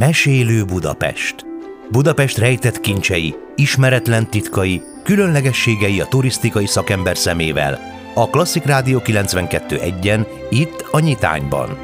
Mesélő Budapest. Budapest rejtett kincsei, ismeretlen titkai, különlegességei a turisztikai szakember szemével. A Klasszik Rádió 92.1-en, itt a Nyitányban.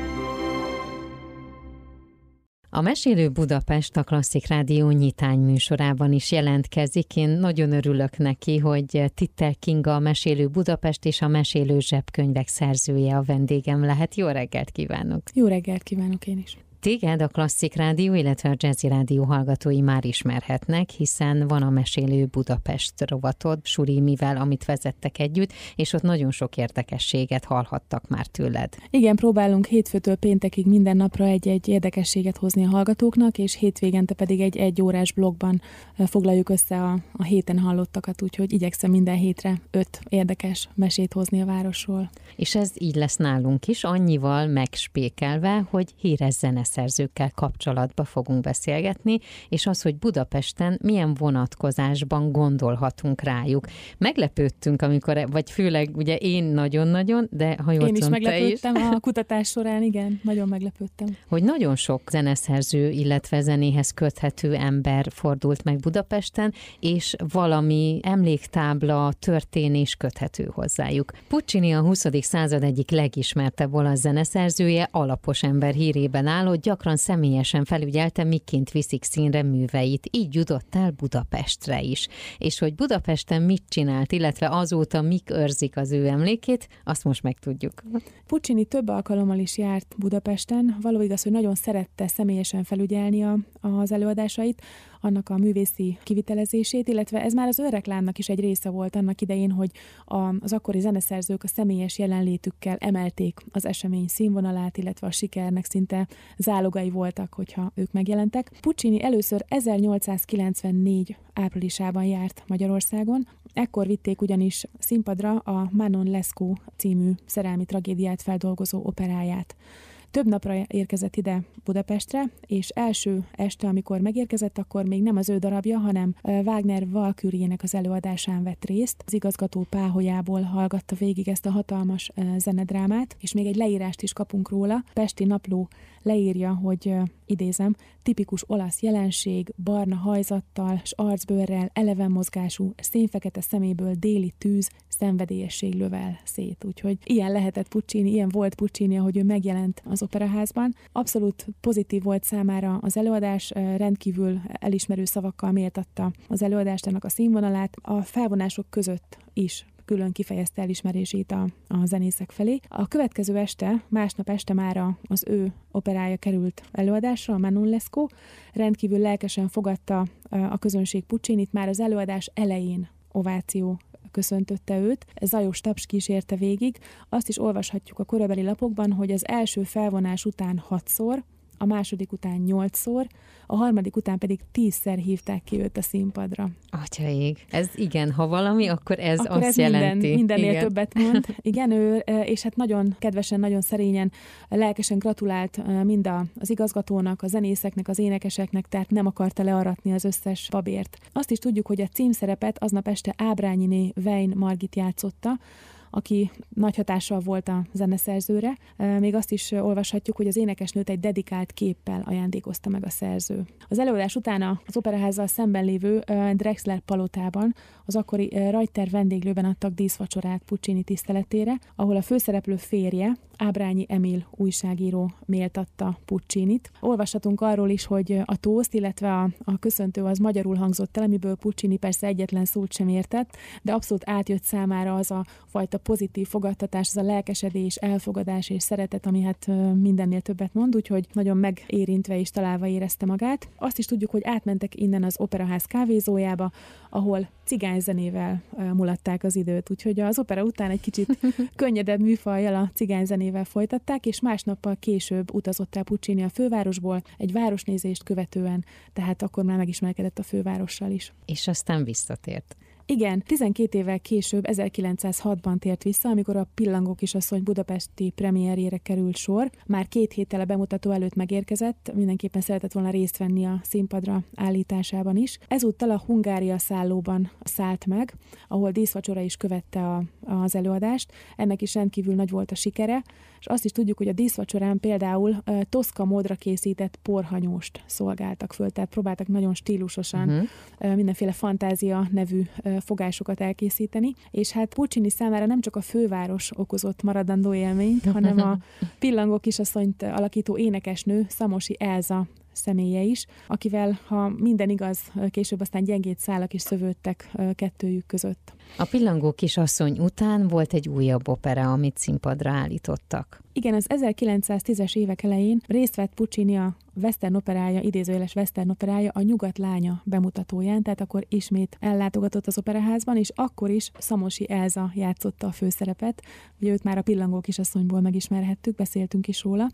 A Mesélő Budapest a Klasszik Rádió nyitány műsorában is jelentkezik. Én nagyon örülök neki, hogy Titter Kinga a Mesélő Budapest és a Mesélő Zsebkönyvek szerzője a vendégem lehet. Jó reggelt kívánok! Jó reggelt kívánok én is! Téged a Klasszik Rádió, illetve a Jazzy Rádió hallgatói már ismerhetnek, hiszen van a Mesélő Budapest rovatod, Suri, mivel amit vezettek együtt, és ott nagyon sok érdekességet hallhattak már tőled. Igen, próbálunk hétfőtől péntekig minden napra egy-egy érdekességet hozni a hallgatóknak, és hétvégente pedig egy egy órás blogban foglaljuk össze a, a héten hallottakat, úgyhogy igyekszem minden hétre öt érdekes mesét hozni a városról. És ez így lesz nálunk is, annyival megspékelve, hogy híres zenesz zeneszerzőkkel kapcsolatba fogunk beszélgetni, és az, hogy Budapesten milyen vonatkozásban gondolhatunk rájuk. Meglepődtünk, amikor, vagy főleg ugye én nagyon-nagyon, de ha jól Én is meglepődtem is, a kutatás során, igen, nagyon meglepődtem. Hogy nagyon sok zeneszerző, illetve zenéhez köthető ember fordult meg Budapesten, és valami emléktábla, történés köthető hozzájuk. Puccini a 20. század egyik legismertebb olasz zeneszerzője, alapos ember hírében álló, gyakran személyesen felügyelte, miként viszik színre műveit. Így jutott el Budapestre is. És hogy Budapesten mit csinált, illetve azóta mik őrzik az ő emlékét, azt most megtudjuk. Puccini több alkalommal is járt Budapesten. Való igaz, hogy nagyon szerette személyesen felügyelni a, az előadásait annak a művészi kivitelezését, illetve ez már az önreklámnak is egy része volt annak idején, hogy az akkori zeneszerzők a személyes jelenlétükkel emelték az esemény színvonalát, illetve a sikernek szinte zálogai voltak, hogyha ők megjelentek. Puccini először 1894 áprilisában járt Magyarországon, ekkor vitték ugyanis színpadra a Manon Lescaut című szerelmi tragédiát feldolgozó operáját. Több napra érkezett ide Budapestre, és első este, amikor megérkezett, akkor még nem az ő darabja, hanem Wagner Valkyrie-nek az előadásán vett részt. Az igazgató páholyából hallgatta végig ezt a hatalmas zenedrámát, és még egy leírást is kapunk róla. Pesti napló leírja, hogy idézem, tipikus olasz jelenség, barna hajzattal s arcbőrrel, eleven mozgású, szénfekete szeméből déli tűz, szenvedélyesség lövel szét. Úgyhogy ilyen lehetett Puccini, ilyen volt Puccini, ahogy ő megjelent az operaházban. Abszolút pozitív volt számára az előadás, rendkívül elismerő szavakkal méltatta az előadást, ennek a színvonalát. A felvonások között is külön kifejezte elismerését a, a zenészek felé. A következő este, másnap este már az ő operája került előadásra, a Manon Lescaut. Rendkívül lelkesen fogadta a közönség Puccinit, már az előadás elején ováció köszöntötte őt, zajos taps kísérte végig. Azt is olvashatjuk a korabeli lapokban, hogy az első felvonás után hatszor, a második után nyolcszor, a harmadik után pedig tízszer hívták ki őt a színpadra. Atyaig, ez igen, ha valami, akkor ez akkor azt ez jelenti. Minden, mindennél igen. többet mond. Igen, ő, és hát nagyon kedvesen, nagyon szerényen, lelkesen gratulált mind az igazgatónak, a zenészeknek, az énekeseknek, tehát nem akarta learatni az összes babért. Azt is tudjuk, hogy a címszerepet aznap este Ábrányiné Vein Margit játszotta, aki nagy hatással volt a zeneszerzőre. Még azt is olvashatjuk, hogy az énekesnőt egy dedikált képpel ajándékozta meg a szerző. Az előadás után az operaházzal szemben lévő Drexler palotában az akkori Rajter vendéglőben adtak díszvacsorát Puccini tiszteletére, ahol a főszereplő férje, Ábrányi Emil újságíró méltatta Puccinit. Olvashatunk arról is, hogy a tószt, illetve a, a köszöntő az magyarul hangzott el, amiből Puccini persze egyetlen szót sem értett, de abszolút átjött számára az a fajta pozitív fogadtatás, az a lelkesedés, elfogadás és szeretet, ami hát mindennél többet mond, úgyhogy nagyon megérintve és találva érezte magát. Azt is tudjuk, hogy átmentek innen az Operaház kávézójába, ahol cigányzenével mulatták az időt, úgyhogy az opera után egy kicsit könnyedebb műfajjal a cigányzenével folytatták, és másnappal később utazott el Puccini a fővárosból egy városnézést követően, tehát akkor már megismerkedett a fővárossal is. És aztán visszatért. Igen, 12 évvel később, 1906-ban tért vissza, amikor a Pillangó kisasszony budapesti premierjére került sor. Már két héttel a bemutató előtt megérkezett, mindenképpen szeretett volna részt venni a színpadra állításában is. Ezúttal a Hungária szállóban szállt meg, ahol díszvacsora is követte a, az előadást. Ennek is rendkívül nagy volt a sikere, és azt is tudjuk, hogy a díszvacsorán például toszka módra készített porhanyóst szolgáltak föl, tehát próbáltak nagyon stílusosan uh-huh. mindenféle fantázia nevű fogásokat elkészíteni, és hát Puccini számára nem csak a főváros okozott maradandó élményt, hanem a pillangó kisasszonyt alakító énekesnő Szamosi Elza személye is, akivel, ha minden igaz, később aztán gyengét szálak is szövődtek kettőjük között. A pillangó kisasszony után volt egy újabb opera, amit színpadra állítottak. Igen, az 1910-es évek elején részt vett Puccini a Western operája, idézőjeles Western operája a Nyugat lánya bemutatóján, tehát akkor ismét ellátogatott az operaházban, és akkor is Szamosi Elza játszotta a főszerepet, ugye őt már a Pillangó kisasszonyból megismerhettük, beszéltünk is róla.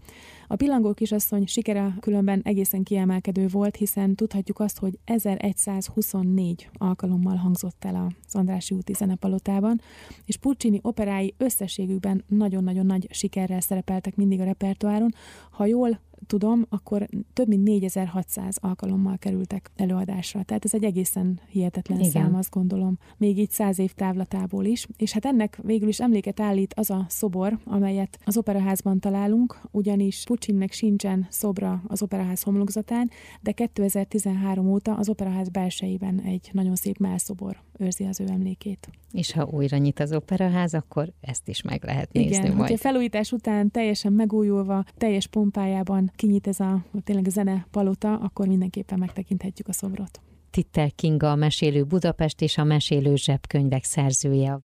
A Pillangó kisasszony sikere különben egészen kiemelkedő volt, hiszen tudhatjuk azt, hogy 1124 alkalommal hangzott el az Andrási úti zenepalotában, és Puccini operái összességükben nagyon-nagyon nagy sikerrel szerepeltek mindig a repertoáron. Ha jól tudom, akkor több mint 4600 alkalommal kerültek előadásra. Tehát ez egy egészen hihetetlen Igen. szám, azt gondolom, még így száz év távlatából is. És hát ennek végül is emléket állít az a szobor, amelyet az operaházban találunk, ugyanis Puccinnek sincsen szobra az operaház homlokzatán, de 2013 óta az operaház belsejében egy nagyon szép melszobor őrzi az ő emlékét. És ha újra nyit az operaház, akkor ezt is meg lehet nézni Igen, majd. felújítás után teljesen megújulva, teljes pompájában kinyit ez a tényleg zene palota, akkor mindenképpen megtekinthetjük a szobrot. Titter Kinga, a Mesélő Budapest és a Mesélő Zsebkönyvek szerzője.